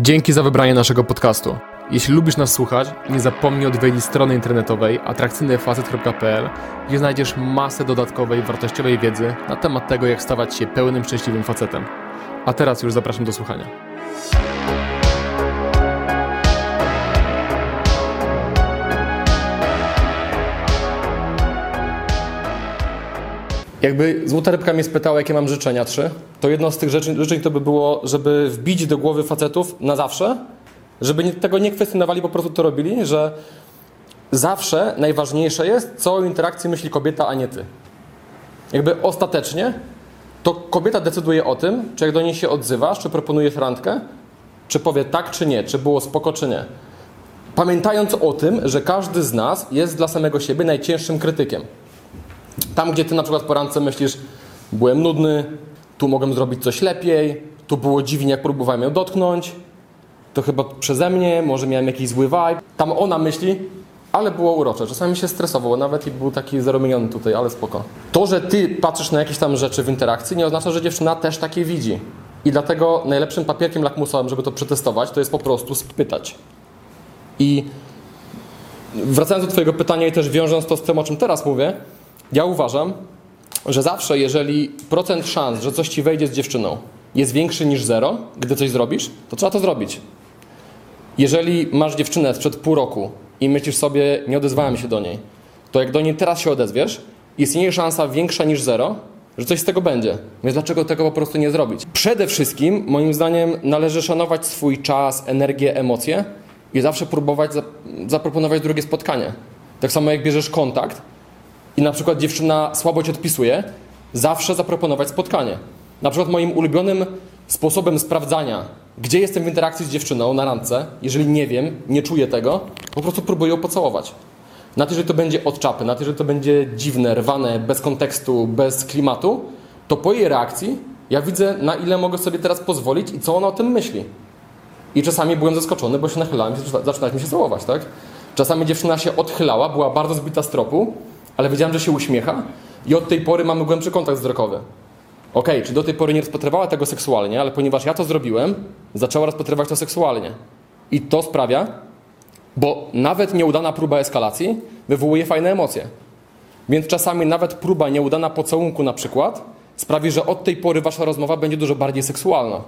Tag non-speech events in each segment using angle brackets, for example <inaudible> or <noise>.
Dzięki za wybranie naszego podcastu. Jeśli lubisz nas słuchać, nie zapomnij odwiedzić strony internetowej atrakcyjnyfacet.pl, gdzie znajdziesz masę dodatkowej, wartościowej wiedzy na temat tego, jak stawać się pełnym, szczęśliwym facetem. A teraz już zapraszam do słuchania. Jakby złota rybka mnie spytała, jakie mam życzenia trzy, to jedno z tych życzeń, życzeń to by było, żeby wbić do głowy facetów na zawsze, żeby tego nie kwestionowali, po prostu to robili, że zawsze najważniejsze jest, co o interakcji myśli kobieta, a nie ty. Jakby ostatecznie to kobieta decyduje o tym, czy jak do niej się odzywasz, czy proponujesz randkę, czy powie tak, czy nie, czy było spoko, czy nie. Pamiętając o tym, że każdy z nas jest dla samego siebie najcięższym krytykiem. Tam, gdzie ty na przykład po randce myślisz, byłem nudny, tu mogłem zrobić coś lepiej, tu było dziwnie, jak próbowałem ją dotknąć, to chyba przeze mnie, może miałem jakiś zły vibe. Tam ona myśli, ale było urocze. Czasami się stresował, nawet i był taki zarumieniony tutaj, ale spoko. To, że ty patrzysz na jakieś tam rzeczy w interakcji, nie oznacza, że dziewczyna też takie widzi. I dlatego najlepszym papierkiem lakmusowym, żeby to przetestować, to jest po prostu spytać. I wracając do Twojego pytania i też wiążąc to z tym, o czym teraz mówię, ja uważam, że zawsze, jeżeli procent szans, że coś ci wejdzie z dziewczyną, jest większy niż zero, gdy coś zrobisz, to trzeba to zrobić. Jeżeli masz dziewczynę sprzed pół roku i myślisz sobie, nie odezwałem się do niej, to jak do niej teraz się odezwiesz, istnieje szansa większa niż zero, że coś z tego będzie. Więc dlaczego tego po prostu nie zrobić? Przede wszystkim, moim zdaniem, należy szanować swój czas, energię, emocje i zawsze próbować zaproponować drugie spotkanie. Tak samo jak bierzesz kontakt, i na przykład dziewczyna słabo ci odpisuje, zawsze zaproponować spotkanie. Na przykład moim ulubionym sposobem sprawdzania, gdzie jestem w interakcji z dziewczyną na randce, jeżeli nie wiem, nie czuję tego, po prostu próbuję ją pocałować. Na to, że to będzie od czapy, na to, że to będzie dziwne, rwane, bez kontekstu, bez klimatu, to po jej reakcji ja widzę, na ile mogę sobie teraz pozwolić i co ona o tym myśli. I czasami byłem zaskoczony, bo się nachylałem zaczynaliśmy się całować, tak? Czasami dziewczyna się odchylała, była bardzo zbita z tropu, ale wiedziałem, że się uśmiecha i od tej pory mamy głębszy kontakt wzrokowy. Ok, czy do tej pory nie rozpatrywała tego seksualnie, ale ponieważ ja to zrobiłem, zaczęła rozpatrywać to seksualnie. I to sprawia, bo nawet nieudana próba eskalacji wywołuje fajne emocje. Więc czasami nawet próba nieudana pocałunku na przykład sprawi, że od tej pory wasza rozmowa będzie dużo bardziej seksualna.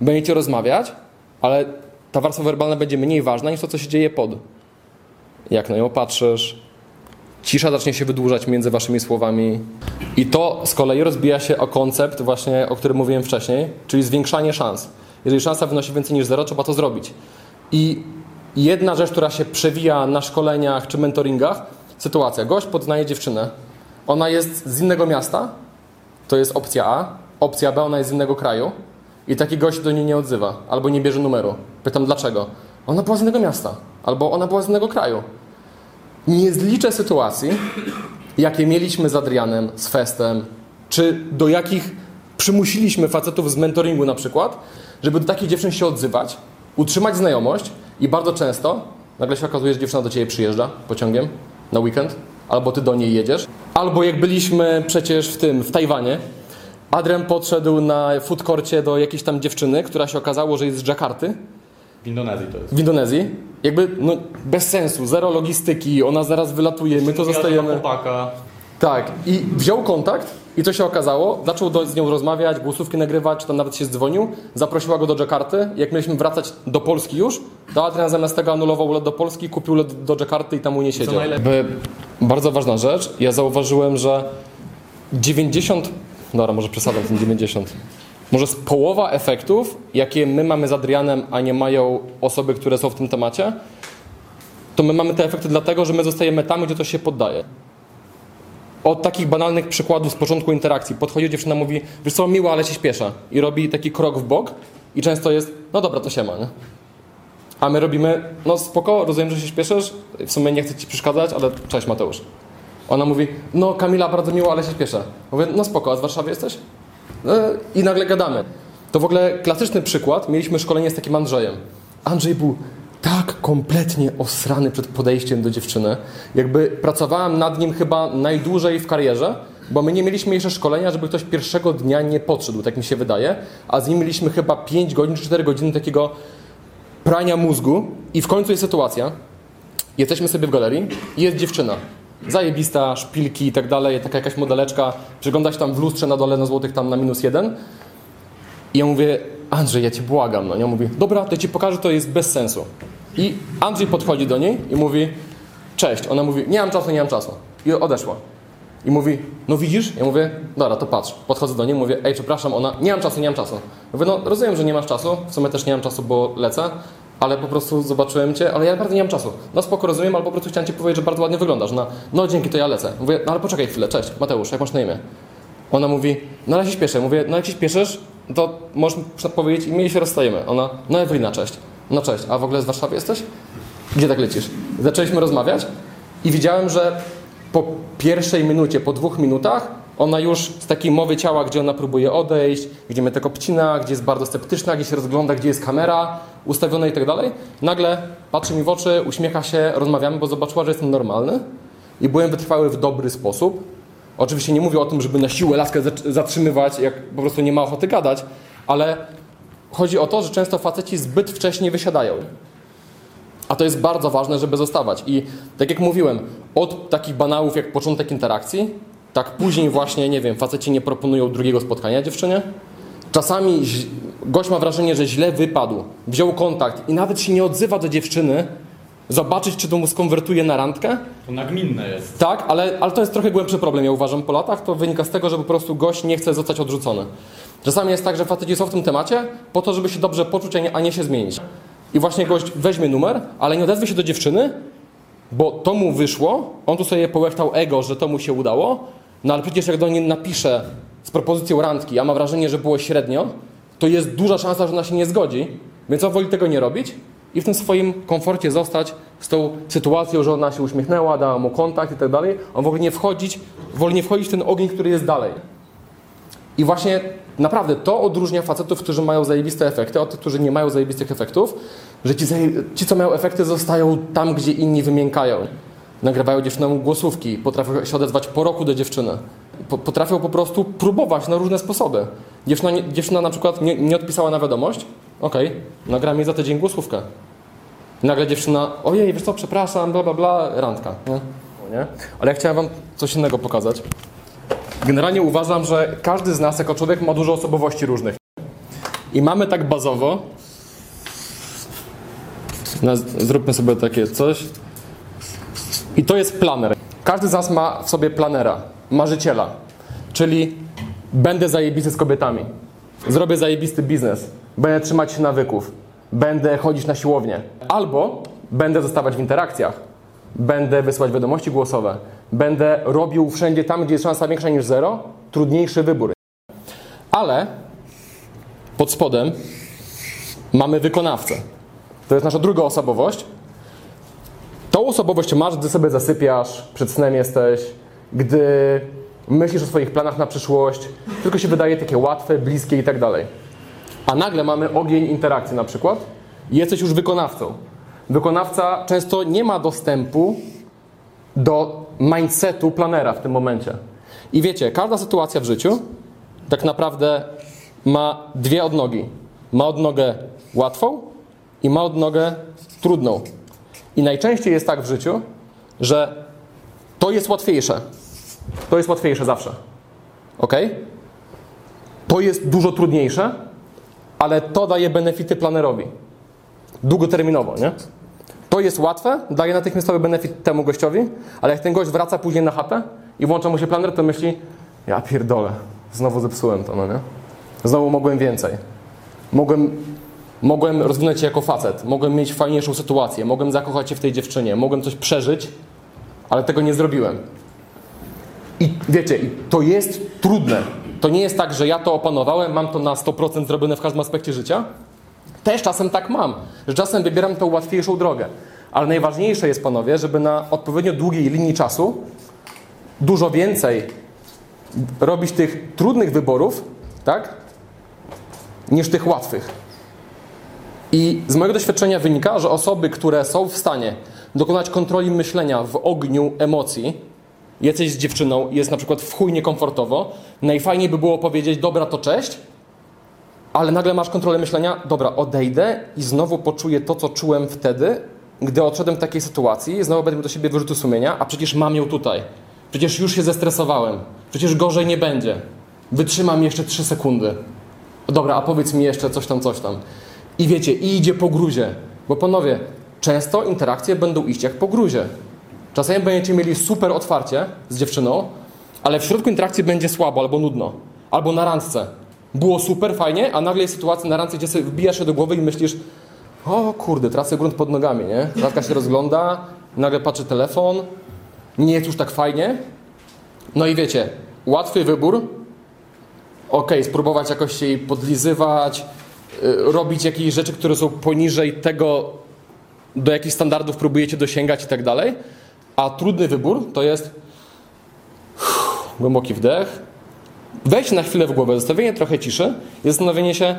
Będziecie rozmawiać, ale ta warstwa werbalna będzie mniej ważna niż to, co się dzieje pod. Jak na nią patrzysz, cisza zacznie się wydłużać między waszymi słowami. I to z kolei rozbija się o koncept właśnie, o którym mówiłem wcześniej, czyli zwiększanie szans. Jeżeli szansa wynosi więcej niż zero, trzeba to zrobić. I jedna rzecz, która się przewija na szkoleniach czy mentoringach, sytuacja. Gość poznaje dziewczynę. Ona jest z innego miasta, to jest opcja A. Opcja B, ona jest z innego kraju. I taki gość do niej nie odzywa, albo nie bierze numeru. Pytam dlaczego. Ona była z innego miasta, albo ona była z innego kraju. Nie zliczę sytuacji, jakie mieliśmy z Adrianem, z Festem, czy do jakich przymusiliśmy facetów z mentoringu na przykład, żeby do takich dziewczyn się odzywać, utrzymać znajomość i bardzo często nagle się okazuje, że dziewczyna do Ciebie przyjeżdża pociągiem na weekend, albo Ty do niej jedziesz, albo jak byliśmy przecież w tym, w Tajwanie, Adrian podszedł na food courcie do jakiejś tam dziewczyny, która się okazało, że jest z Jakarty, w Indonezji to jest. W Indonezji? Jakby no, bez sensu, zero logistyki, ona zaraz wylatuje, my to zostajemy. Chłopaka. Tak, i wziął kontakt i co się okazało? Zaczął do, z nią rozmawiać, głosówki nagrywać, czy tam nawet się dzwonił. Zaprosiła go do Jakarty. Jak mieliśmy wracać do Polski już, to Adrian zamiast tego anulował lot do Polski, kupił lot do Jakarty i tam u nie siedział. najlepiej- Bardzo ważna rzecz. Ja zauważyłem, że 90, dobra, może przesadzam ten 90. Może z połowa efektów, jakie my mamy z Adrianem, a nie mają osoby, które są w tym temacie, to my mamy te efekty dlatego, że my zostajemy tam, gdzie to się poddaje. Od takich banalnych przykładów z początku interakcji podchodzi dziewczyna, mówi, wiesz co, miło, ale się śpieszę. I robi taki krok w bok i często jest, no dobra, to się ma? A my robimy, no spoko, rozumiem, że się śpieszysz, w sumie nie chcę ci przeszkadzać, ale cześć Mateusz. Ona mówi, no Kamila, bardzo miło, ale się śpieszę. Mówię, no spoko, a z Warszawy jesteś? No, I nagle gadamy. To w ogóle klasyczny przykład. Mieliśmy szkolenie z takim Andrzejem. Andrzej był tak kompletnie osrany przed podejściem do dziewczyny. Jakby pracowałem nad nim chyba najdłużej w karierze, bo my nie mieliśmy jeszcze szkolenia, żeby ktoś pierwszego dnia nie podszedł, tak mi się wydaje, a z nim mieliśmy chyba 5 godzin czy 4 godziny takiego prania mózgu i w końcu jest sytuacja, jesteśmy sobie w galerii i jest dziewczyna. Zajebista, szpilki i tak dalej, taka jakaś modeleczka, przygląda tam w lustrze na dole na złotych tam na minus jeden i ja mówię, Andrzej, ja cię błagam, no nie? Mówi, dobra, to ci pokażę, to jest bez sensu. I Andrzej podchodzi do niej i mówi, cześć. Ona mówi, nie mam czasu, nie mam czasu. I odeszła. I mówi, no widzisz? Ja mówię, dobra, to patrz. Podchodzę do niej, mówię, ej, przepraszam, ona, nie mam czasu, nie mam czasu. Mówię, no rozumiem, że nie masz czasu, w sumie też nie mam czasu, bo lecę, ale po prostu zobaczyłem cię, ale ja naprawdę nie mam czasu. No spoko, rozumiem, ale po prostu chciałem ci powiedzieć, że bardzo ładnie wyglądasz. No, no dzięki, to ja lecę. Mówię, no ale poczekaj chwilę, cześć, Mateusz, jak masz na imię? Ona mówi, no ale się śpieszę. Mówię, no jak się śpieszysz, to możesz powiedzieć i my się rozstajemy. Ona, no Ewelina, cześć. No cześć, a w ogóle z Warszawy jesteś? Gdzie tak lecisz? Zaczęliśmy rozmawiać i widziałem, że po pierwszej minucie, po dwóch minutach ona już z takiej mowy ciała, gdzie ona próbuje odejść, gdzie mnie tego pcina, gdzie jest bardzo sceptyczna, gdzie się rozgląda, gdzie jest kamera ustawiona i tak dalej, nagle patrzy mi w oczy, uśmiecha się, rozmawiamy, bo zobaczyła, że jestem normalny i byłem wytrwały w dobry sposób. Oczywiście nie mówię o tym, żeby na siłę laskę zatrzymywać, jak po prostu nie ma ochoty gadać, ale chodzi o to, że często faceci zbyt wcześnie wysiadają. A to jest bardzo ważne, żeby zostawać. I tak jak mówiłem, od takich banałów jak początek interakcji, tak później właśnie, nie wiem, faceci nie proponują drugiego spotkania dziewczynie. Czasami gość ma wrażenie, że źle wypadł, wziął kontakt i nawet się nie odzywa do dziewczyny, zobaczyć, czy to mu skonwertuje na randkę. To nagminne jest. Tak, ale, ale to jest trochę głębszy problem, ja uważam, po latach. To wynika z tego, że po prostu gość nie chce zostać odrzucony. Czasami jest tak, że faceci są w tym temacie po to, żeby się dobrze poczuć, a nie, a nie się zmienić. I właśnie gość weźmie numer, ale nie odezwie się do dziewczyny, bo to mu wyszło, on tu sobie połechtał ego, że to mu się udało, no ale przecież jak do niej napisze z propozycją randki, a ma wrażenie, że było średnio, to jest duża szansa, że ona się nie zgodzi, więc on woli tego nie robić i w tym swoim komforcie zostać z tą sytuacją, że ona się uśmiechnęła, dała mu kontakt i tak dalej. On w ogóle nie wchodzić, woli nie wchodzić w ten ogień, który jest dalej. I właśnie naprawdę to odróżnia facetów, którzy mają zajebiste efekty, od tych, którzy nie mają zajebistych efektów, że ci, ci co mają efekty, zostają tam, gdzie inni wymiękają. Nagrywają dziewczynom głosówki, potrafią się odezwać po roku do dziewczyny. Potrafią po prostu próbować na różne sposoby. Dziewczyna, dziewczyna na przykład nie, nie odpisała na wiadomość, okej, okay, nagram jej za tydzień głosówkę. nagle dziewczyna, ojej, wiesz co, przepraszam, bla, bla, bla, randka. Nie? nie? Ale ja chciałem wam coś innego pokazać. Generalnie uważam, że każdy z nas jako człowiek ma dużo osobowości różnych. I mamy tak bazowo. Zróbmy sobie takie coś. I to jest planer. Każdy z nas ma w sobie planera, marzyciela. Czyli będę zajebisty z kobietami. Zrobię zajebisty biznes. Będę trzymać się nawyków. Będę chodzić na siłownię. Albo będę zostawać w interakcjach. Będę wysyłać wiadomości głosowe będę robił wszędzie tam, gdzie jest szansa większa niż zero, trudniejszy wybór. Ale pod spodem mamy wykonawcę. To jest nasza druga osobowość. Tą osobowość masz, gdy sobie zasypiasz, przed snem jesteś, gdy myślisz o swoich planach na przyszłość, tylko się wydaje takie łatwe, bliskie i tak dalej. A nagle mamy ogień interakcji na przykład i jesteś już wykonawcą. Wykonawca często nie ma dostępu do mindsetu planera w tym momencie. I wiecie, każda sytuacja w życiu tak naprawdę ma dwie odnogi. Ma odnogę łatwą i ma odnogę trudną. I najczęściej jest tak w życiu, że to jest łatwiejsze. To jest łatwiejsze zawsze. Ok? To jest dużo trudniejsze, ale to daje benefity planerowi. Długoterminowo, nie? To jest łatwe, daje natychmiastowy benefit temu gościowi, ale jak ten gość wraca później na chatę i włącza mu się planer, to myśli, ja pierdolę, znowu zepsułem to, no nie? Znowu mogłem więcej. Mogłem, mogłem rozwinąć się jako facet, mogłem mieć fajniejszą sytuację, mogłem zakochać się w tej dziewczynie, mogłem coś przeżyć, ale tego nie zrobiłem. I wiecie, to jest trudne. To nie jest tak, że ja to opanowałem, mam to na 100% zrobione w każdym aspekcie życia, też czasem tak mam, że czasem wybieram tą łatwiejszą drogę. Ale najważniejsze jest, panowie, żeby na odpowiednio długiej linii czasu dużo więcej robić tych trudnych wyborów, tak? Niż tych łatwych. I z mojego doświadczenia wynika, że osoby, które są w stanie dokonać kontroli myślenia w ogniu emocji, jesteś z dziewczyną jest na przykład w chuj niekomfortowo, najfajniej by było powiedzieć, dobra, to cześć, ale nagle masz kontrolę myślenia, dobra, odejdę i znowu poczuję to, co czułem wtedy, gdy odszedłem w takiej sytuacji, znowu będę do siebie wyrzuty sumienia, a przecież mam ją tutaj. Przecież już się zestresowałem. Przecież gorzej nie będzie. Wytrzymam jeszcze 3 sekundy. Dobra, a powiedz mi jeszcze coś tam, coś tam. I wiecie, i idzie po gruzie. Bo panowie, często interakcje będą iść jak po gruzie. Czasami będziecie mieli super otwarcie z dziewczyną, ale w środku interakcji będzie słabo albo nudno. Albo na randce. Było super, fajnie, a nagle jest sytuacja na randce, gdzie sobie wbijasz się do głowy i myślisz o kurde, tracę grunt pod nogami, nie? Radka się rozgląda, nagle patrzy telefon, nie jest już tak fajnie. No i wiecie, łatwy wybór. Ok, spróbować jakoś się jej podlizywać, robić jakieś rzeczy, które są poniżej tego, do jakich standardów próbujecie dosięgać i tak dalej. A trudny wybór to jest głęboki wdech, wejść na chwilę w głowę, zostawienie trochę ciszy i zastanowienie się,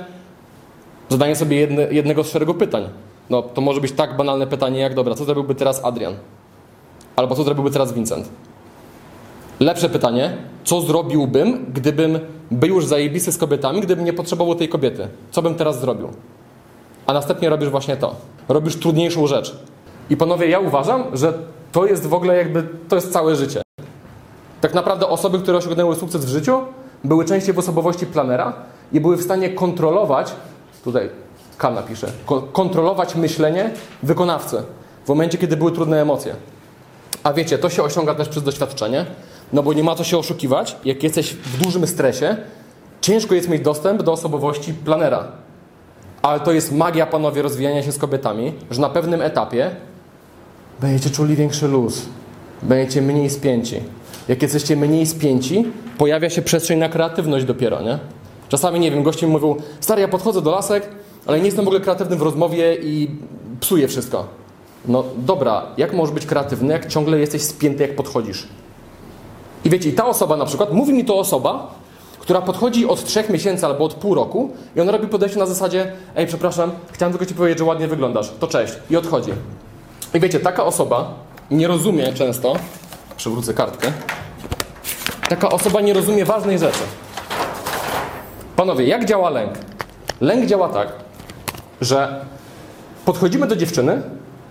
zadanie sobie jedne, jednego z szeregu pytań. No, to może być tak banalne pytanie jak, dobra, co zrobiłby teraz Adrian? Albo co zrobiłby teraz Vincent? Lepsze pytanie, co zrobiłbym, gdybym był już zajebisty z kobietami, gdybym nie potrzebował tej kobiety? Co bym teraz zrobił? A następnie robisz właśnie to. Robisz trudniejszą rzecz. I panowie, ja uważam, że to jest w ogóle jakby, to jest całe życie. Tak naprawdę osoby, które osiągnęły sukces w życiu, były częściej w osobowości planera i były w stanie kontrolować, tutaj K napisze, kontrolować myślenie wykonawcy w momencie, kiedy były trudne emocje. A wiecie, to się osiąga też przez doświadczenie, no bo nie ma co się oszukiwać. Jak jesteś w dużym stresie, ciężko jest mieć dostęp do osobowości planera. Ale to jest magia, panowie, rozwijania się z kobietami, że na pewnym etapie będziecie czuli większy luz, będziecie mniej spięci. Jak jesteście mniej spięci, pojawia się przestrzeń na kreatywność dopiero, nie? Czasami, nie wiem, goście mi mówią, stary, ja podchodzę do lasek, ale nie jestem w ogóle kreatywny w rozmowie i psuję wszystko. No dobra, jak możesz być kreatywny, jak ciągle jesteś spięty, jak podchodzisz? I wiecie, i ta osoba na przykład, mówi mi to osoba, która podchodzi od trzech miesięcy albo od pół roku i ona robi podejście na zasadzie ej, przepraszam, chciałem tylko Ci powiedzieć, że ładnie wyglądasz, to cześć. I odchodzi. I wiecie, taka osoba nie rozumie często, przewrócę kartkę, taka osoba nie rozumie ważnej rzeczy. Panowie, jak działa lęk? Lęk działa tak, że podchodzimy do dziewczyny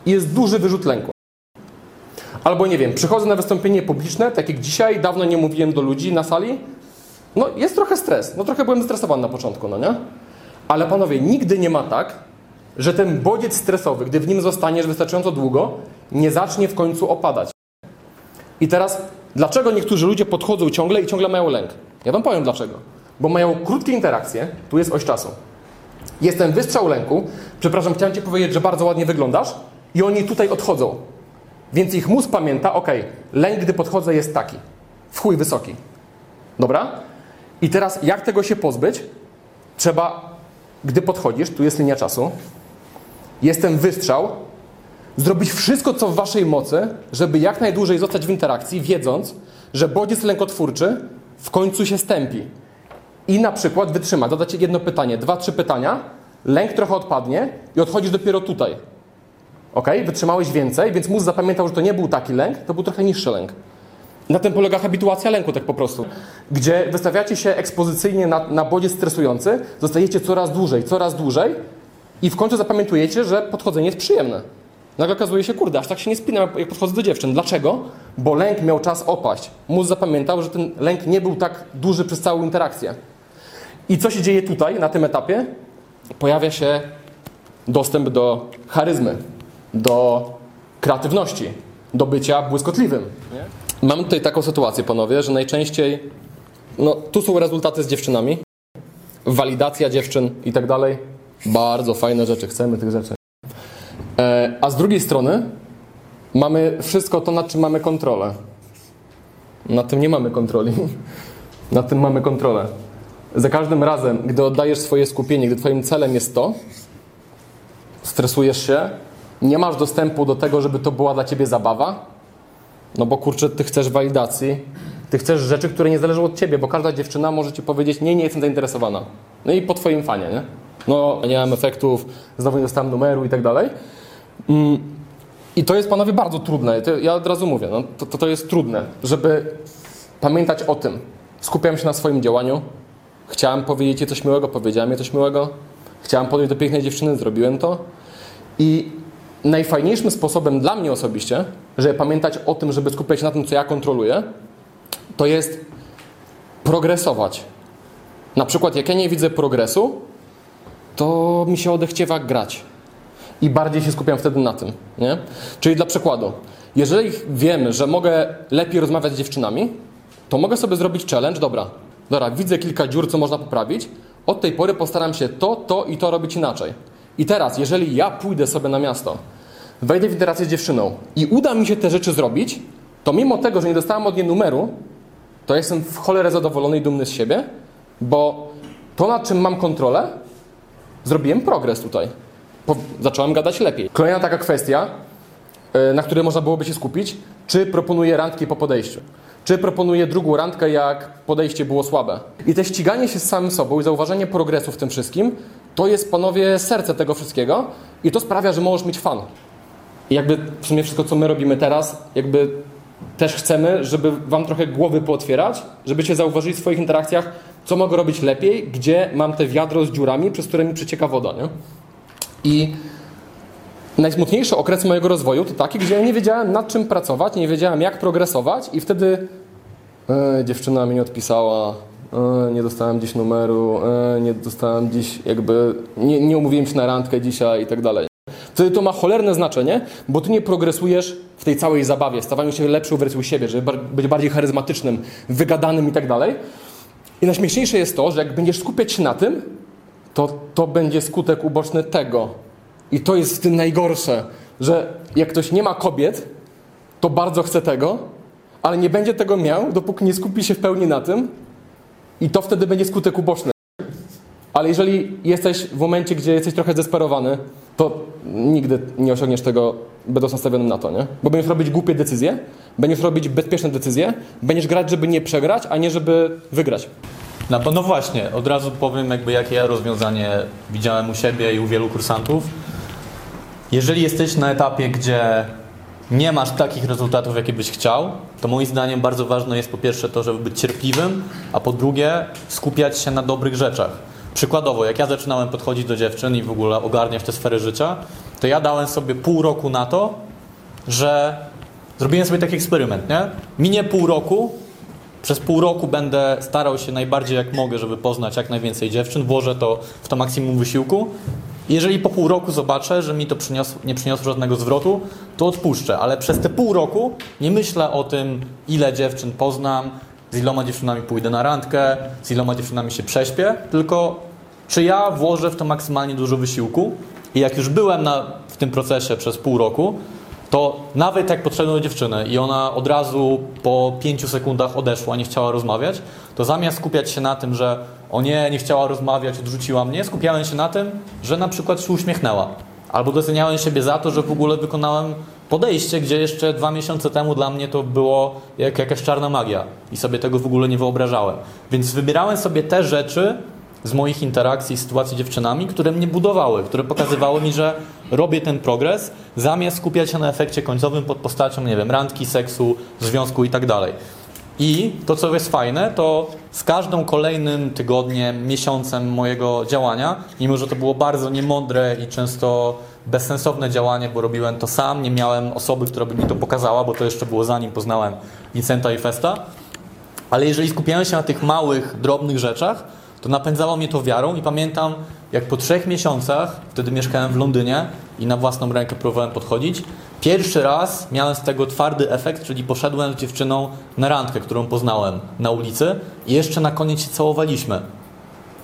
i jest duży wyrzut lęku. Albo nie wiem, przychodzę na wystąpienie publiczne, tak jak dzisiaj, dawno nie mówiłem do ludzi na sali. No jest trochę stres, no trochę byłem stresowany na początku, no nie? Ale panowie, nigdy nie ma tak, że ten bodziec stresowy, gdy w nim zostaniesz wystarczająco długo, nie zacznie w końcu opadać. I teraz, dlaczego niektórzy ludzie podchodzą ciągle i ciągle mają lęk? Ja wam powiem dlaczego. Bo mają krótkie interakcje, tu jest oś czasu. Jestem wystrzał lęku, przepraszam, chciałem Ci powiedzieć, że bardzo ładnie wyglądasz i oni tutaj odchodzą. Więc ich mózg pamięta, ok, lęk, gdy podchodzę, jest taki. W chuj wysoki. Dobra? I teraz jak tego się pozbyć? Trzeba, gdy podchodzisz, tu jest linia czasu, jest ten wystrzał, zrobić wszystko, co w Waszej mocy, żeby jak najdłużej zostać w interakcji, wiedząc, że bodziec lękotwórczy w końcu się stępi. I na przykład wytrzyma. Dodać jedno pytanie, dwa, trzy pytania, lęk trochę odpadnie i odchodzisz dopiero tutaj. Ok? Wytrzymałeś więcej, więc mózg zapamiętał, że to nie był taki lęk, to był trochę niższy lęk. Na tym polega habituacja lęku, tak po prostu. Gdzie wystawiacie się ekspozycyjnie na, na bodziec stresujący, zostajecie coraz dłużej, coraz dłużej i w końcu zapamiętujecie, że podchodzenie jest przyjemne. Nagle okazuje się, kurde, aż tak się nie spinam, jak podchodzę do dziewczyn. Dlaczego? Bo lęk miał czas opaść. Mózg zapamiętał, że ten lęk nie był tak duży przez całą interakcję. I co się dzieje tutaj, na tym etapie? Pojawia się dostęp do charyzmy, do kreatywności, do bycia błyskotliwym. Nie? Mam tutaj taką sytuację, panowie, że najczęściej, no tu są rezultaty z dziewczynami, walidacja dziewczyn i tak dalej. Bardzo fajne rzeczy, chcemy tych rzeczy. E, a z drugiej strony mamy wszystko to, nad czym mamy kontrolę. Nad tym nie mamy kontroli. <laughs> Nad tym mamy kontrolę. Za każdym razem, gdy oddajesz swoje skupienie, gdy Twoim celem jest to, stresujesz się, nie masz dostępu do tego, żeby to była dla Ciebie zabawa, no bo kurczę, Ty chcesz walidacji, Ty chcesz rzeczy, które nie zależą od Ciebie, bo każda dziewczyna może Ci powiedzieć, nie, nie jestem zainteresowana. No i po Twoim fanie, nie? No, nie mam efektów, znowu nie dostałem numeru i tak dalej. Mm, I to jest, panowie, bardzo trudne. Ja od razu mówię, no, to, to, to jest trudne, żeby pamiętać o tym. Skupiam się na swoim działaniu. Chciałem powiedzieć jej coś miłego, powiedziałem jej coś miłego. Chciałem podejść do pięknej dziewczyny, zrobiłem to. I najfajniejszym sposobem dla mnie osobiście, żeby pamiętać o tym, żeby skupiać się na tym, co ja kontroluję, to jest progresować. Na przykład, jak ja nie widzę progresu, to mi się odechciewa grać. I bardziej się skupiam wtedy na tym. Nie? Czyli dla przykładu, jeżeli wiemy, że mogę lepiej rozmawiać z dziewczynami, to mogę sobie zrobić challenge, dobra, dobra, widzę kilka dziur, co można poprawić, od tej pory postaram się to, to i to robić inaczej. I teraz, jeżeli ja pójdę sobie na miasto, wejdę w interakcję z dziewczyną i uda mi się te rzeczy zrobić, to mimo tego, że nie dostałem od niej numeru, to jestem w cholerę zadowolony i dumny z siebie, bo to, nad czym mam kontrolę, zrobiłem progres tutaj. Po, zacząłem gadać lepiej. Kolejna taka kwestia, yy, na której można byłoby się skupić, czy proponuję randki po podejściu. Czy proponuję drugą randkę, jak podejście było słabe. I te ściganie się z samym sobą i zauważenie progresu w tym wszystkim, to jest, panowie, serce tego wszystkiego i to sprawia, że możesz mieć fan. I jakby w sumie wszystko, co my robimy teraz, jakby też chcemy, żeby wam trochę głowy pootwierać, żebyście zauważyli w swoich interakcjach, co mogę robić lepiej, gdzie mam te wiadro z dziurami, przez które mi przecieka woda, nie? I najsmutniejszy okres mojego rozwoju to taki, gdzie ja nie wiedziałem nad czym pracować, nie wiedziałem jak progresować i wtedy e, dziewczyna mi nie odpisała, e, nie dostałem dziś numeru, e, nie dostałem dziś jakby, nie, nie umówiłem się na randkę dzisiaj i tak dalej. Wtedy to ma cholerne znaczenie, bo ty nie progresujesz w tej całej zabawie, stawaniu się lepszą wersją siebie, żeby być bardziej charyzmatycznym, wygadanym i tak dalej. I najśmieszniejsze jest to, że jak będziesz skupiać się na tym, to to będzie skutek uboczny tego. I to jest w tym najgorsze, że jak ktoś nie ma kobiet, to bardzo chce tego, ale nie będzie tego miał, dopóki nie skupi się w pełni na tym, i to wtedy będzie skutek uboczny. Ale jeżeli jesteś w momencie, gdzie jesteś trochę zdesperowany, to nigdy nie osiągniesz tego, będąc nastawionym na to, nie? Bo będziesz robić głupie decyzje, będziesz robić bezpieczne decyzje, będziesz grać, żeby nie przegrać, a nie żeby wygrać. No, no właśnie, od razu powiem jakby jakie ja rozwiązanie widziałem u siebie i u wielu kursantów. Jeżeli jesteś na etapie, gdzie nie masz takich rezultatów, jakie byś chciał, to moim zdaniem bardzo ważne jest po pierwsze to, żeby być cierpliwym, a po drugie skupiać się na dobrych rzeczach. Przykładowo, jak ja zaczynałem podchodzić do dziewczyn i w ogóle ogarniać te sfery życia, to ja dałem sobie pół roku na to, że zrobiłem sobie taki eksperyment, nie? Minie pół roku, przez pół roku będę starał się najbardziej jak mogę, żeby poznać jak najwięcej dziewczyn, włożę to w to maksimum wysiłku. Jeżeli po pół roku zobaczę, że mi to przyniosło, nie przyniosło żadnego zwrotu, to odpuszczę. Ale przez te pół roku nie myślę o tym, ile dziewczyn poznam, z iloma dziewczynami pójdę na randkę, z iloma dziewczynami się prześpię, tylko czy ja włożę w to maksymalnie dużo wysiłku i jak już byłem na, w tym procesie przez pół roku, to nawet jak podszedłem do dziewczyny i ona od razu po pięciu sekundach odeszła, nie chciała rozmawiać, to zamiast skupiać się na tym, że o nie, nie chciała rozmawiać, odrzuciła mnie, skupiałem się na tym, że na przykład się uśmiechnęła. Albo doceniałem siebie za to, że w ogóle wykonałem podejście, gdzie jeszcze dwa miesiące temu dla mnie to było jak jakaś czarna magia i sobie tego w ogóle nie wyobrażałem. Więc wybierałem sobie te rzeczy, z moich interakcji, sytuacji z dziewczynami, które mnie budowały, które pokazywały mi, że robię ten progres, zamiast skupiać się na efekcie końcowym pod postacią, nie wiem, randki, seksu, związku i tak dalej. I to, co jest fajne, to z każdym kolejnym tygodniem, miesiącem mojego działania, mimo że to było bardzo niemądre i często bezsensowne działanie, bo robiłem to sam, nie miałem osoby, która by mi to pokazała, bo to jeszcze było zanim poznałem Vincenta i Festa, ale jeżeli skupiałem się na tych małych, drobnych rzeczach, to napędzało mnie to wiarą i pamiętam, jak po trzech miesiącach, wtedy mieszkałem w Londynie i na własną rękę próbowałem podchodzić, pierwszy raz miałem z tego twardy efekt, czyli poszedłem z dziewczyną na randkę, którą poznałem na ulicy i jeszcze na koniec się całowaliśmy.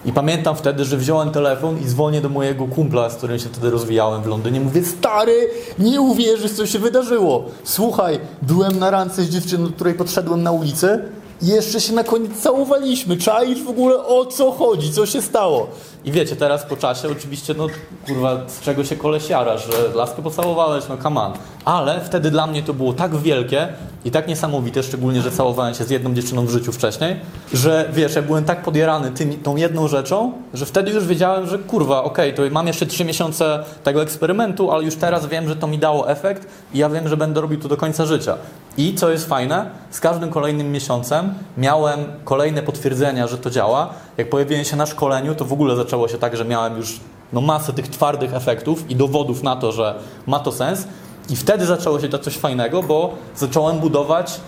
I pamiętam wtedy, że wziąłem telefon i dzwonię do mojego kumpla, z którym się wtedy rozwijałem w Londynie. Mówię, stary, nie uwierzysz, co się wydarzyło. Słuchaj, byłem na randce z dziewczyną, do której podszedłem na ulicy i jeszcze się na koniec całowaliśmy. Czaisz w ogóle o co chodzi, co się stało. I wiecie, teraz po czasie oczywiście, no kurwa, z czego się koleś jara, że laskę pocałowałeś, no on. Ale wtedy dla mnie to było tak wielkie i tak niesamowite, szczególnie, że całowałem się z jedną dziewczyną w życiu wcześniej, że wiesz, ja byłem tak podjarany tym, tą jedną rzeczą, że wtedy już wiedziałem, że kurwa, okej, to mam jeszcze trzy miesiące tego eksperymentu, ale już teraz wiem, że to mi dało efekt i ja wiem, że będę robił to do końca życia. I co jest fajne, z każdym kolejnym miesiącem miałem kolejne potwierdzenia, że to działa. Jak pojawiłem się na szkoleniu, to w ogóle zaczęło się tak, że miałem już no, masę tych twardych efektów i dowodów na to, że ma to sens. I wtedy zaczęło się to coś fajnego, bo zacząłem budować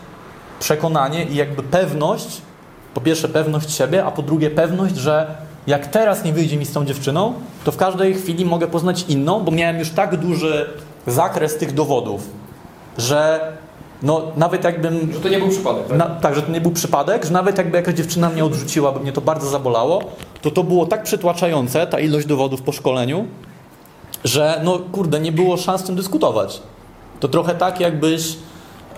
przekonanie i jakby pewność, po pierwsze pewność siebie, a po drugie pewność, że jak teraz nie wyjdzie mi z tą dziewczyną, to w każdej chwili mogę poznać inną, bo miałem już tak duży zakres tych dowodów, że no nawet jakbym Że to nie był przypadek, tak? na, tak, że to nie był przypadek, że nawet jakby jakaś dziewczyna mnie odrzuciła, by mnie to bardzo zabolało, to to było tak przytłaczające, ta ilość dowodów po szkoleniu, że no kurde, nie było szans z tym dyskutować. To trochę tak jakbyś,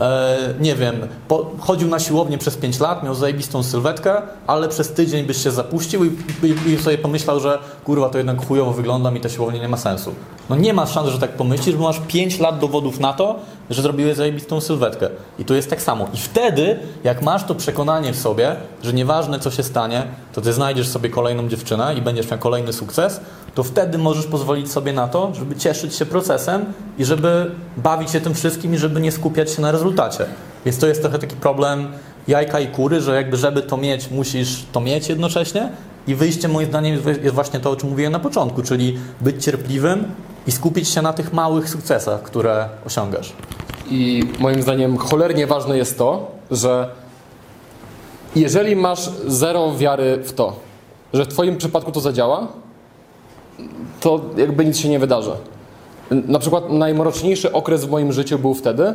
e, nie wiem, po, chodził na siłownię przez 5 lat, miał zajebistą sylwetkę, ale przez tydzień byś się zapuścił i, i, i sobie pomyślał, że kurwa, to jednak chujowo wygląda i ta siłownia nie ma sensu. No nie ma szans, że tak pomyślisz, bo masz 5 lat dowodów na to, że zrobiłeś zajebistą sylwetkę. I tu jest tak samo. I wtedy, jak masz to przekonanie w sobie, że nieważne co się stanie, to ty znajdziesz sobie kolejną dziewczynę i będziesz miał kolejny sukces, to wtedy możesz pozwolić sobie na to, żeby cieszyć się procesem i żeby bawić się tym wszystkim i żeby nie skupiać się na rezultacie. Więc to jest trochę taki problem jajka i kury, że jakby żeby to mieć, musisz to mieć jednocześnie. I wyjście moim zdaniem jest- właśnie to, o czym mówiłem na początku, czyli być cierpliwym i skupić się na tych małych sukcesach, które osiągasz. I moim zdaniem cholernie ważne jest to, że jeżeli masz zero wiary w to, że w Twoim przypadku to zadziała, to jakby nic się nie wydarzy. Na przykład najmroczniejszy okres w moim życiu był wtedy,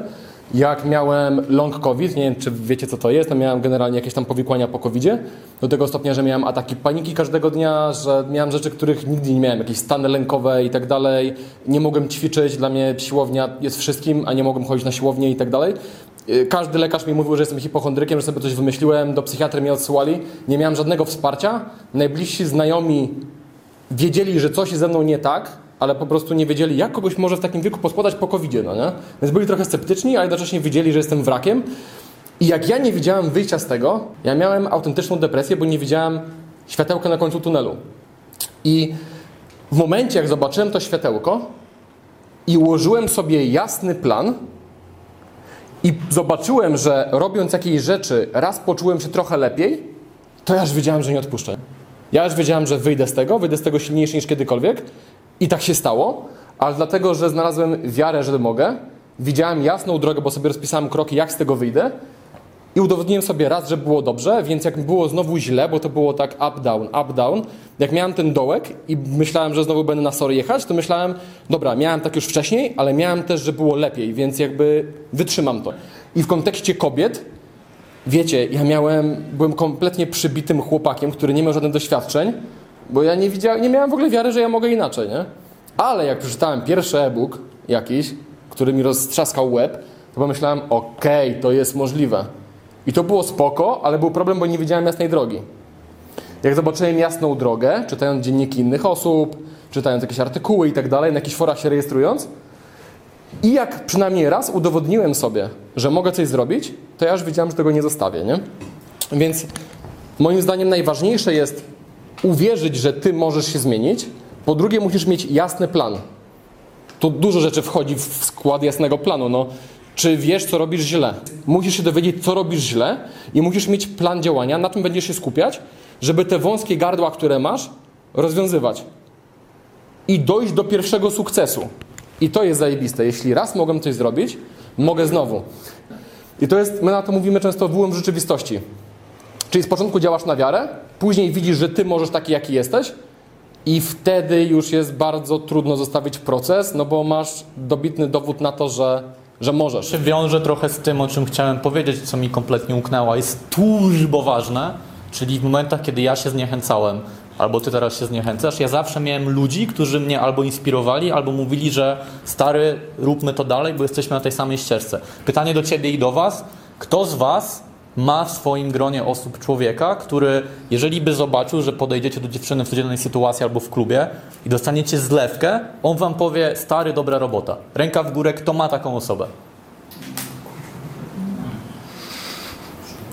jak miałem long COVID, nie wiem czy wiecie co to jest, no miałem generalnie jakieś tam powikłania po COVIDzie, do tego stopnia, że miałem ataki paniki każdego dnia, że miałem rzeczy, których nigdy nie miałem, jakieś stany lękowe i tak dalej, nie mogłem ćwiczyć, dla mnie siłownia jest wszystkim, a nie mogłem chodzić na siłownię i tak dalej. Yy, Każdy lekarz mi mówił, że jestem hipochondrykiem, że sobie coś wymyśliłem, do psychiatry mnie odsyłali, nie miałem żadnego wsparcia, najbliżsi znajomi wiedzieli, że coś ze mną nie tak, ale po prostu nie wiedzieli, jak kogoś może w takim wieku pospodać po covid no nie? Więc byli trochę sceptyczni, a jednocześnie wiedzieli, że jestem wrakiem. I jak ja nie widziałem wyjścia z tego, ja miałem autentyczną depresję, bo nie widziałem światełka na końcu tunelu. I w momencie, jak zobaczyłem to światełko i ułożyłem sobie jasny plan, i zobaczyłem, że robiąc jakieś rzeczy, raz poczułem się trochę lepiej, to ja już wiedziałem, że nie odpuszczę. Ja już wiedziałem, że wyjdę z tego, wyjdę z tego silniejszy niż kiedykolwiek i tak się stało, ale dlatego, że znalazłem wiarę, że mogę, widziałem jasną drogę, bo sobie rozpisałem kroki, jak z tego wyjdę. I udowodniłem sobie raz, że było dobrze, więc jak było znowu źle, bo to było tak up, down, up, down, jak miałem ten dołek i myślałem, że znowu będę na sory jechać, to myślałem, dobra, miałem tak już wcześniej, ale miałem też, że było lepiej, więc jakby wytrzymam to. I w kontekście kobiet, Wiecie, ja miałem, byłem kompletnie przybitym chłopakiem, który nie miał żadnych doświadczeń, bo ja nie widziałem, nie miałem w ogóle wiary, że ja mogę inaczej, nie? Ale jak przeczytałem pierwszy e-book jakiś, który mi roztrzaskał łeb, to pomyślałem, okej, to jest możliwe. I to było spoko, ale był problem, bo nie widziałem jasnej drogi. Jak zobaczyłem jasną drogę, czytając dzienniki innych osób, czytając jakieś artykuły i tak dalej, na jakichś forach się rejestrując, i jak przynajmniej raz udowodniłem sobie, że mogę coś zrobić, to ja już wiedziałem, że tego nie zostawię, nie? Więc moim zdaniem najważniejsze jest uwierzyć, że ty możesz się zmienić. Po drugie, musisz mieć jasny plan. Tu dużo rzeczy wchodzi w skład jasnego planu. No, czy wiesz, co robisz źle? Musisz się dowiedzieć, co robisz źle i musisz mieć plan działania. Na tym będziesz się skupiać, żeby te wąskie gardła, które masz, rozwiązywać i dojść do pierwszego sukcesu. I to jest zajebiste. Jeśli raz mogłem coś zrobić, mogę znowu. I to jest, my na to mówimy często wyłom rzeczywistości. Czyli z początku działasz na wiarę, później widzisz, że ty możesz taki, jaki jesteś i wtedy już jest bardzo trudno zostawić proces, no bo masz dobitny dowód na to, że, że możesz. się wiąże trochę z tym, o czym chciałem powiedzieć, co mi kompletnie uknęło. Jest turbo ważne, czyli w momentach, kiedy ja się zniechęcałem, albo ty teraz się zniechęcasz, ja zawsze miałem ludzi, którzy mnie albo inspirowali, albo mówili, że stary, róbmy to dalej, bo jesteśmy na tej samej ścieżce. Pytanie do ciebie i do was, kto z was ma w swoim gronie osób człowieka, który jeżeli by zobaczył, że podejdziecie do dziewczyny w codziennej sytuacji albo w klubie i dostaniecie zlewkę, on wam powie, stary, dobra robota. Ręka w górę, kto ma taką osobę?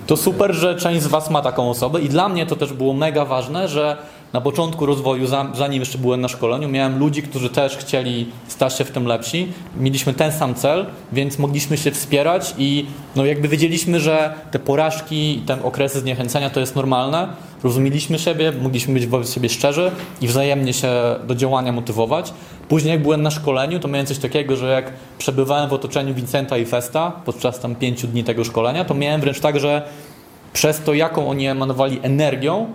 To super, że część z Was ma taką osobę i dla mnie to też było mega ważne, że na początku rozwoju, zanim jeszcze byłem na szkoleniu, miałem ludzi, którzy też chcieli stać się w tym lepsi. Mieliśmy ten sam cel, więc mogliśmy się wspierać i no jakby wiedzieliśmy, że te porażki, te okresy zniechęcenia to jest normalne. Rozumieliśmy siebie, mogliśmy być wobec siebie szczerzy i wzajemnie się do działania motywować. Później jak byłem na szkoleniu, to miałem coś takiego, że jak przebywałem w otoczeniu Vincenta i Festa podczas tam pięciu dni tego szkolenia, to miałem wręcz tak, że przez to, jaką oni emanowali energią,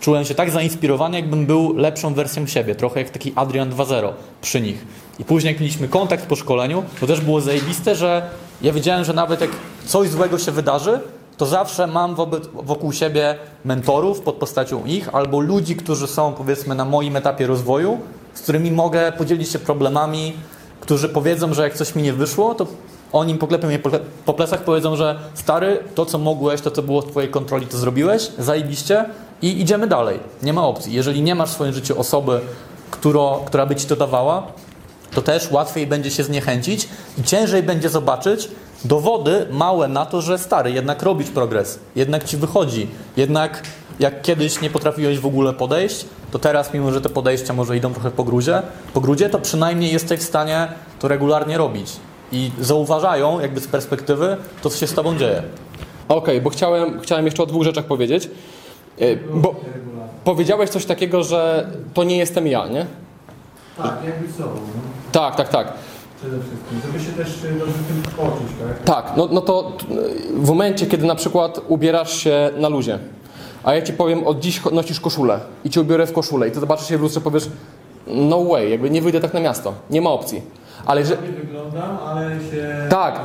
czułem się tak zainspirowany, jakbym był lepszą wersją siebie, trochę jak taki Adrian 2.0 przy nich. I później, jak mieliśmy kontakt po szkoleniu, to też było zajebiste, że ja wiedziałem, że nawet jak coś złego się wydarzy, to zawsze mam wokół siebie mentorów pod postacią ich, albo ludzi, którzy są powiedzmy na moim etapie rozwoju, z którymi mogę podzielić się problemami, którzy powiedzą, że jak coś mi nie wyszło, to oni poklepią mnie po plecach, powiedzą, że stary, to co mogłeś, to co było w twojej kontroli, to zrobiłeś, zajebiście i idziemy dalej. Nie ma opcji. Jeżeli nie masz w swoim życiu osoby, którą, która by ci to dawała, to też łatwiej będzie się zniechęcić i ciężej będzie zobaczyć dowody małe na to, że stary, jednak robisz progres, jednak ci wychodzi, jednak jak kiedyś nie potrafiłeś w ogóle podejść, to teraz, mimo że te podejścia może idą trochę po grudzie, po grudzie to przynajmniej jesteś w stanie to regularnie robić. I zauważają, jakby z perspektywy, to, co się z tobą dzieje. Okej, okay, bo chciałem, chciałem jeszcze o dwóch rzeczach powiedzieć. E, bo powiedziałeś coś takiego, że to nie jestem ja, nie? Tak, jakby sobą. No. Tak, tak, tak. Przede wszystkim, żeby się też e, dobrze tym poczuć, tak? Tak, no, no to w momencie, kiedy na przykład ubierasz się na luzie, a ja ci powiem, od dziś nosisz koszulę i cię ubiorę w koszulę i ty zobaczysz się w lustrze powiesz, no way, jakby nie wyjdę tak na miasto, nie ma opcji. Ale że... Nie wyglądam, ale się... Tak,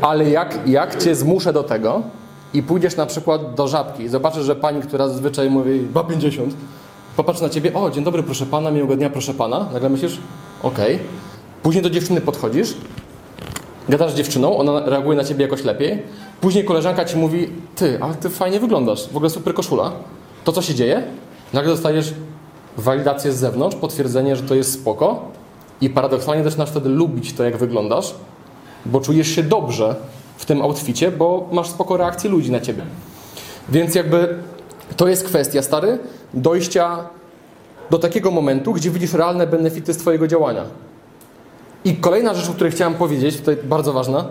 ale jak, jak cię zmuszę do tego i pójdziesz na przykład do żabki i zobaczysz, że pani, która zazwyczaj mówi 2,50, popatrzy na ciebie, o, dzień dobry, proszę pana, miłego dnia, proszę pana. Nagle myślisz, okej. Okay. Później do dziewczyny podchodzisz, gadasz z dziewczyną, ona reaguje na ciebie jakoś lepiej. Później koleżanka ci mówi, ty, ale ty fajnie wyglądasz, w ogóle super koszula. To co się dzieje? Nagle dostajesz walidację z zewnątrz, potwierdzenie, że to jest spoko i paradoksalnie zaczynasz wtedy lubić to, jak wyglądasz, bo czujesz się dobrze w tym outficie, bo masz spoko reakcji ludzi na ciebie. Więc jakby to jest kwestia, stary, dojścia do takiego momentu, gdzie widzisz realne benefity z twojego działania. I kolejna rzecz, o której chciałem powiedzieć, tutaj bardzo ważna.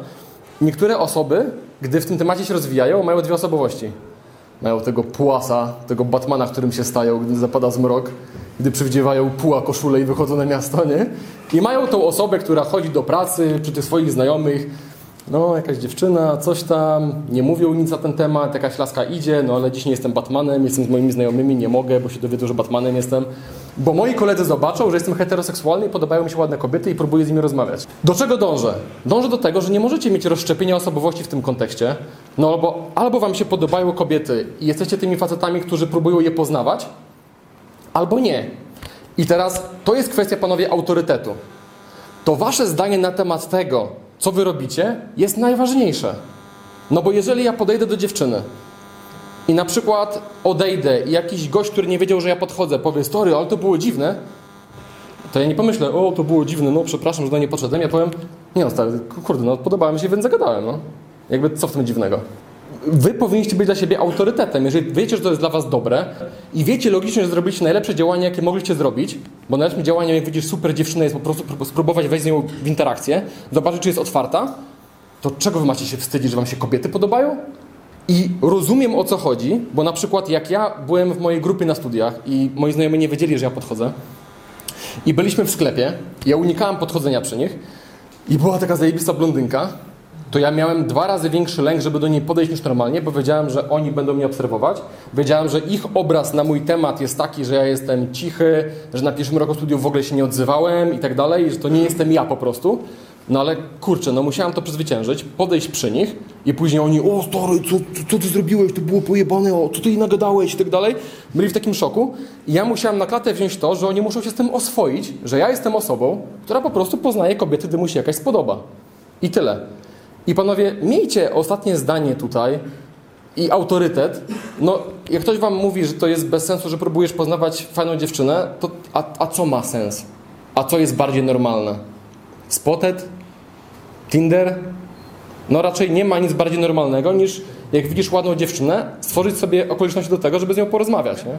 Niektóre osoby, gdy w tym temacie się rozwijają, mają dwie osobowości. Mają tego płasa, tego Batmana, którym się stają, gdy zapada zmrok, gdy przywdziewają puła koszulę i wychodzą na miasto, nie? I mają tą osobę, która chodzi do pracy, przy tych swoich znajomych, no jakaś dziewczyna, coś tam, nie mówią nic na ten temat, jakaś laska idzie, no ale dziś nie jestem Batmanem, jestem z moimi znajomymi, nie mogę, bo się dowiedzą, że Batmanem jestem. Bo moi koledzy zobaczą, że jestem heteroseksualny i podobają mi się ładne kobiety i próbuję z nimi rozmawiać. Do czego dążę? Dążę do tego, że nie możecie mieć rozszczepienia osobowości w tym kontekście, no albo, albo wam się podobają kobiety i jesteście tymi facetami, którzy próbują je poznawać, albo nie. I teraz to jest kwestia, panowie, autorytetu. To wasze zdanie na temat tego, co wy robicie, jest najważniejsze. No bo jeżeli ja podejdę do dziewczyny i na przykład odejdę i jakiś gość, który nie wiedział, że ja podchodzę, powie, story, ale to było dziwne, to ja nie pomyślę, o, to było dziwne, no przepraszam, że do nie podszedłem. Ja powiem, nie no stary, kurde, no podobała mi się, więc zagadałem, no. Jakby co w tym dziwnego? Wy powinniście być dla siebie autorytetem. Jeżeli wiecie, że to jest dla was dobre i wiecie logicznie, że zrobiliście najlepsze działanie, jakie mogliście zrobić, bo najlepszym działaniem, jak widzisz super dziewczynę, jest po prostu spróbować wejść z nią w interakcję, zobaczyć, czy jest otwarta, to czego wy macie się wstydzić, że wam się kobiety podobają? I rozumiem o co chodzi, bo na przykład jak ja byłem w mojej grupie na studiach i moi znajomi nie wiedzieli, że ja podchodzę i byliśmy w sklepie, ja unikałem podchodzenia przy nich i była taka zajebista blondynka, to ja miałem dwa razy większy lęk, żeby do niej podejść niż normalnie, bo wiedziałem, że oni będą mnie obserwować. Wiedziałem, że ich obraz na mój temat jest taki, że ja jestem cichy, że na pierwszym roku studiów w ogóle się nie odzywałem i tak dalej, że to nie jestem ja po prostu. No ale kurczę, no musiałem to przezwyciężyć, podejść przy nich i później oni, o stary, co, co ty zrobiłeś, to było pojebane, o, co ty nagadałeś i tak dalej. Byli w takim szoku i ja musiałem na klatę wziąć to, że oni muszą się z tym oswoić, że ja jestem osobą, która po prostu poznaje kobiety, gdy mu się jakaś spodoba. I tyle. I panowie, miejcie ostatnie zdanie tutaj. i autorytet, no jak ktoś wam mówi, że to jest bez sensu, że próbujesz poznawać fajną dziewczynę, to a, a co ma sens? A co jest bardziej normalne? Spotted? Tinder? No raczej nie ma nic bardziej normalnego niż jak widzisz ładną dziewczynę, stworzyć sobie okoliczności do tego, żeby z nią porozmawiać, nie?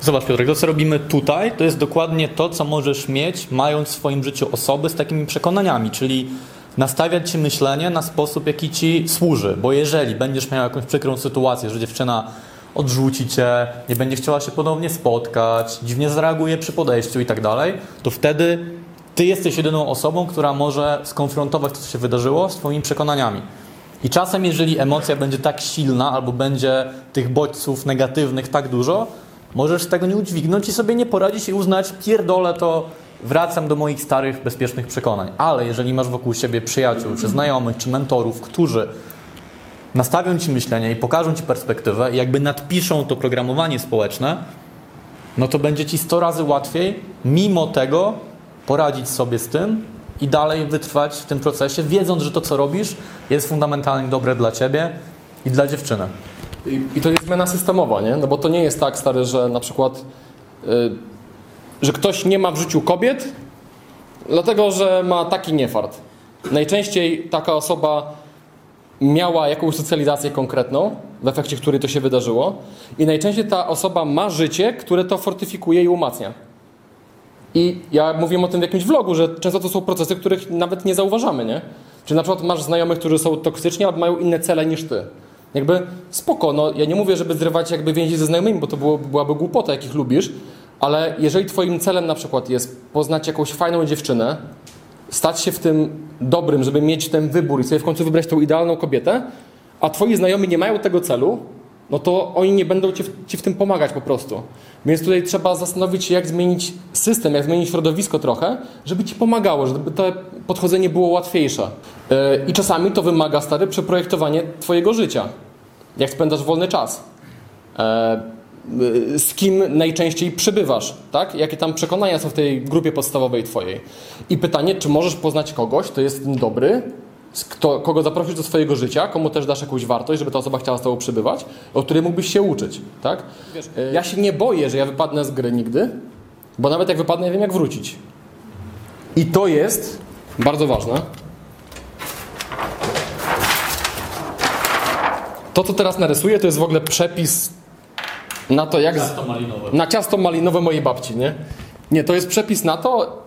Zobacz Piotrek, to co robimy tutaj, to jest dokładnie to, co możesz mieć, mając w swoim życiu osoby z takimi przekonaniami, czyli nastawiać ci myślenie na sposób, jaki ci służy, bo jeżeli będziesz miał jakąś przykrą sytuację, że dziewczyna odrzuci cię, nie będzie chciała się ponownie spotkać, dziwnie zareaguje przy podejściu i tak dalej, to wtedy ty jesteś jedyną osobą, która może skonfrontować to, co się wydarzyło, z twoimi przekonaniami. I czasem, jeżeli emocja będzie tak silna, albo będzie tych bodźców negatywnych tak dużo, możesz tego nie udźwignąć i sobie nie poradzić i uznać, pierdolę to, wracam do moich starych, bezpiecznych przekonań. Ale jeżeli masz wokół siebie przyjaciół, czy znajomych, czy mentorów, którzy nastawią ci myślenie i pokażą ci perspektywę i jakby nadpiszą to programowanie społeczne, no to będzie ci 100 razy łatwiej, mimo tego, poradzić sobie z tym i dalej wytrwać w tym procesie, wiedząc, że to, co robisz, jest fundamentalnie dobre dla ciebie i dla dziewczyny. I, to jest zmiana systemowa, nie? No bo to nie jest tak, stary, że na przykład, y, że ktoś nie ma w życiu kobiet, dlatego że ma taki niefart. Najczęściej taka osoba miała jakąś socjalizację konkretną, w efekcie której to się wydarzyło, i najczęściej ta osoba ma życie, które to fortyfikuje i umacnia. I ja mówiłem o tym w jakimś vlogu, że często to są procesy, których nawet nie zauważamy, nie? Czyli na przykład masz znajomych, którzy są toksyczni, albo mają inne cele niż ty. Jakby spoko, no ja nie mówię, żeby zrywać jakby więzi ze znajomymi, bo to było, byłaby głupota, jakich lubisz, ale jeżeli twoim celem na przykład jest poznać jakąś fajną dziewczynę, stać się w tym dobrym, żeby mieć ten wybór i sobie w końcu wybrać tą idealną kobietę, a twoi znajomi nie mają tego celu, no to oni nie będą ci w, ci w tym pomagać po prostu. Więc tutaj trzeba zastanowić się, jak zmienić system, jak zmienić środowisko trochę, żeby ci pomagało, żeby to podchodzenie było łatwiejsze. Yy, I czasami to wymaga, stary, przeprojektowanie twojego życia. Jak spędzasz wolny czas. Yy, z kim najczęściej przybywasz, tak? Jakie tam przekonania są w tej grupie podstawowej twojej. I pytanie, czy możesz poznać kogoś, kto jest dobry, kto, kogo zaprosisz do swojego życia, komu też dasz jakąś wartość, żeby ta osoba chciała z tobą przybywać, o której mógłbyś się uczyć, tak? Wiesz, ja się nie boję, że ja wypadnę z gry nigdy, bo nawet jak wypadnę, ja wiem jak wrócić. I to jest bardzo ważne. To, co teraz narysuję, to jest w ogóle przepis na to, jak... Ciasto malinowe. Na ciasto malinowe mojej babci, nie? Nie, to jest przepis na to,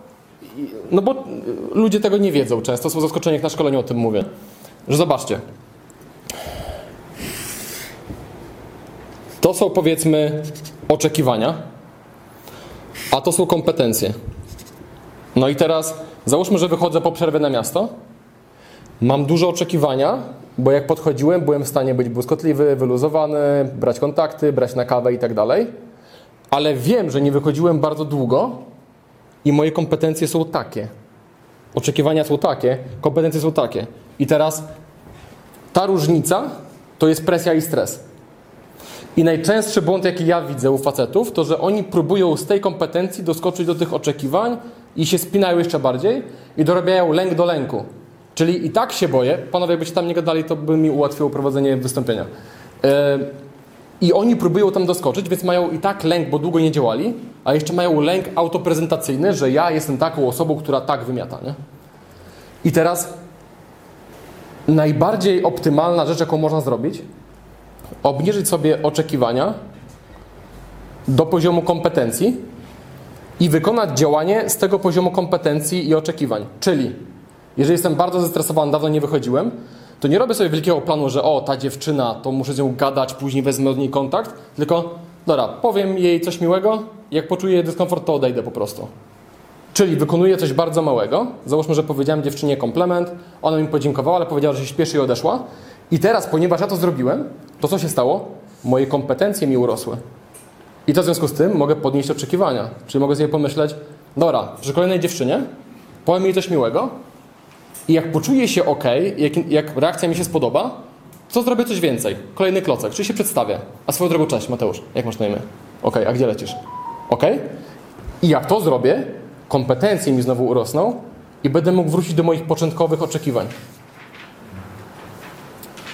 no bo ludzie tego nie wiedzą często, są zaskoczeni, jak na szkoleniu o tym mówię. Że zobaczcie. To są powiedzmy oczekiwania, a to są kompetencje. No i teraz załóżmy, że wychodzę po przerwie na miasto. Mam dużo oczekiwania, bo jak podchodziłem, byłem w stanie być błyskotliwy, wyluzowany, brać kontakty, brać na kawę i tak dalej. Ale wiem, że nie wychodziłem bardzo długo, i moje kompetencje są takie. Oczekiwania są takie, kompetencje są takie. I teraz ta różnica to jest presja i stres. I najczęstszy błąd, jaki ja widzę u facetów, to że oni próbują z tej kompetencji doskoczyć do tych oczekiwań i się spinają jeszcze bardziej i dorabiają lęk do lęku. Czyli i tak się boję, panowie, jakbyście tam nie gadali, to by mi ułatwiło prowadzenie wystąpienia. Yy, i oni próbują tam doskoczyć, więc mają i tak lęk, bo długo nie działali, a jeszcze mają lęk autoprezentacyjny, że ja jestem taką osobą, która tak wymiata. Nie? I teraz najbardziej optymalna rzecz, jaką można zrobić, obniżyć sobie oczekiwania do poziomu kompetencji i wykonać działanie z tego poziomu kompetencji i oczekiwań. Czyli, jeżeli jestem bardzo zestresowany, dawno nie wychodziłem, to nie robię sobie wielkiego planu, że o, ta dziewczyna, to muszę z nią gadać, później wezmę od niej kontakt, tylko dobra, powiem jej coś miłego, jak poczuję dyskomfort, to odejdę po prostu. Czyli wykonuję coś bardzo małego. Załóżmy, że powiedziałem dziewczynie komplement, ona mi podziękowała, ale powiedziała, że się śpieszy i odeszła. I teraz, ponieważ ja to zrobiłem, to co się stało? Moje kompetencje mi urosły. I to w związku z tym mogę podnieść oczekiwania. Czyli mogę sobie pomyśleć, dobra, przy kolejnej dziewczynie powiem jej coś miłego, i jak poczuję się ok, jak, jak reakcja mi się spodoba, to zrobię coś więcej. Kolejny klocek, czyli się przedstawię. A swoją drogą, cześć Mateusz, jak masz na imię? Ok, a gdzie lecisz? Ok? I jak to zrobię, kompetencje mi znowu urosną i będę mógł wrócić do moich początkowych oczekiwań.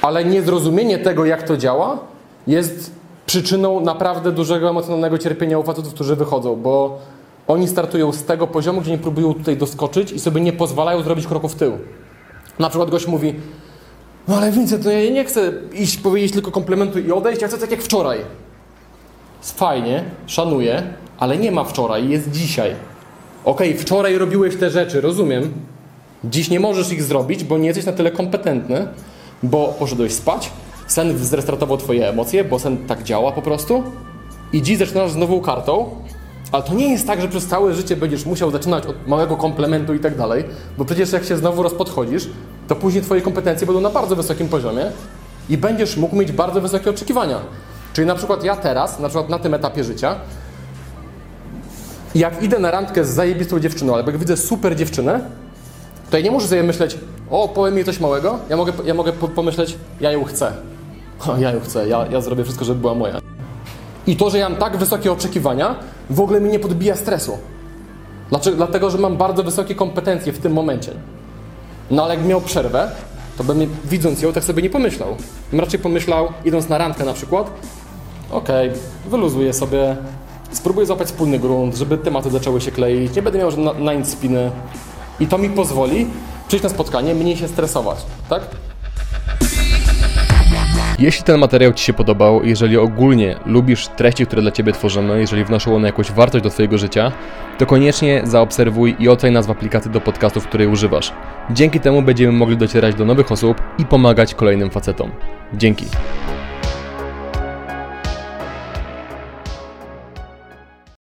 ale niezrozumienie tego, jak to działa, jest przyczyną naprawdę dużego emocjonalnego cierpienia u facetów, którzy wychodzą, bo oni startują z tego poziomu, gdzie nie próbują tutaj doskoczyć i sobie nie pozwalają zrobić kroku w tył. Na przykład gość mówi, no ale Vincent, no ja nie chcę iść powiedzieć tylko komplementu i odejść, ja chcę tak jak wczoraj. Fajnie, szanuję, ale nie ma wczoraj, jest dzisiaj. Okej, wczoraj robiłeś te rzeczy, rozumiem. Dziś nie możesz ich zrobić, bo nie jesteś na tyle kompetentny, bo poszedłeś spać, sen zrestartował twoje emocje, bo sen tak działa po prostu i dziś zaczynasz z nową kartą, ale to nie jest tak, że przez całe życie będziesz musiał zaczynać od małego komplementu i tak dalej, bo przecież jak się znowu rozpodchodzisz, to później twoje kompetencje będą na bardzo wysokim poziomie i będziesz mógł mieć bardzo wysokie oczekiwania. Czyli na przykład ja teraz, na przykład na tym etapie życia, jak idę na randkę z zajebistą dziewczyną, albo jak widzę super dziewczynę, to ja nie muszę sobie myśleć, o, powiem mi coś małego. Ja mogę, ja mogę po- pomyśleć, ja ją chcę. O, ja ją chcę, ja, ja zrobię wszystko, żeby była moja. I to, że ja mam tak wysokie oczekiwania, w ogóle mi nie podbija stresu. Dlaczego? Dlatego, że mam bardzo wysokie kompetencje w tym momencie. No ale jak miał przerwę, to bym widząc ją tak sobie nie pomyślał. Bym raczej pomyślał, idąc na randkę na przykład, okej, wyluzuję sobie, spróbuję złapać wspólny grunt, żeby tematy zaczęły się kleić, nie będę miał na, na nic spiny. I to mi pozwoli przyjść na spotkanie, mniej się stresować, tak? Jeśli ten materiał Ci się podobał, jeżeli ogólnie lubisz treści, które dla Ciebie tworzymy, jeżeli wnoszą one jakąś wartość do Twojego życia, to koniecznie zaobserwuj i oceń nas w aplikacji do podcastów, której używasz. Dzięki temu będziemy mogli docierać do nowych osób i pomagać kolejnym facetom. Dzięki.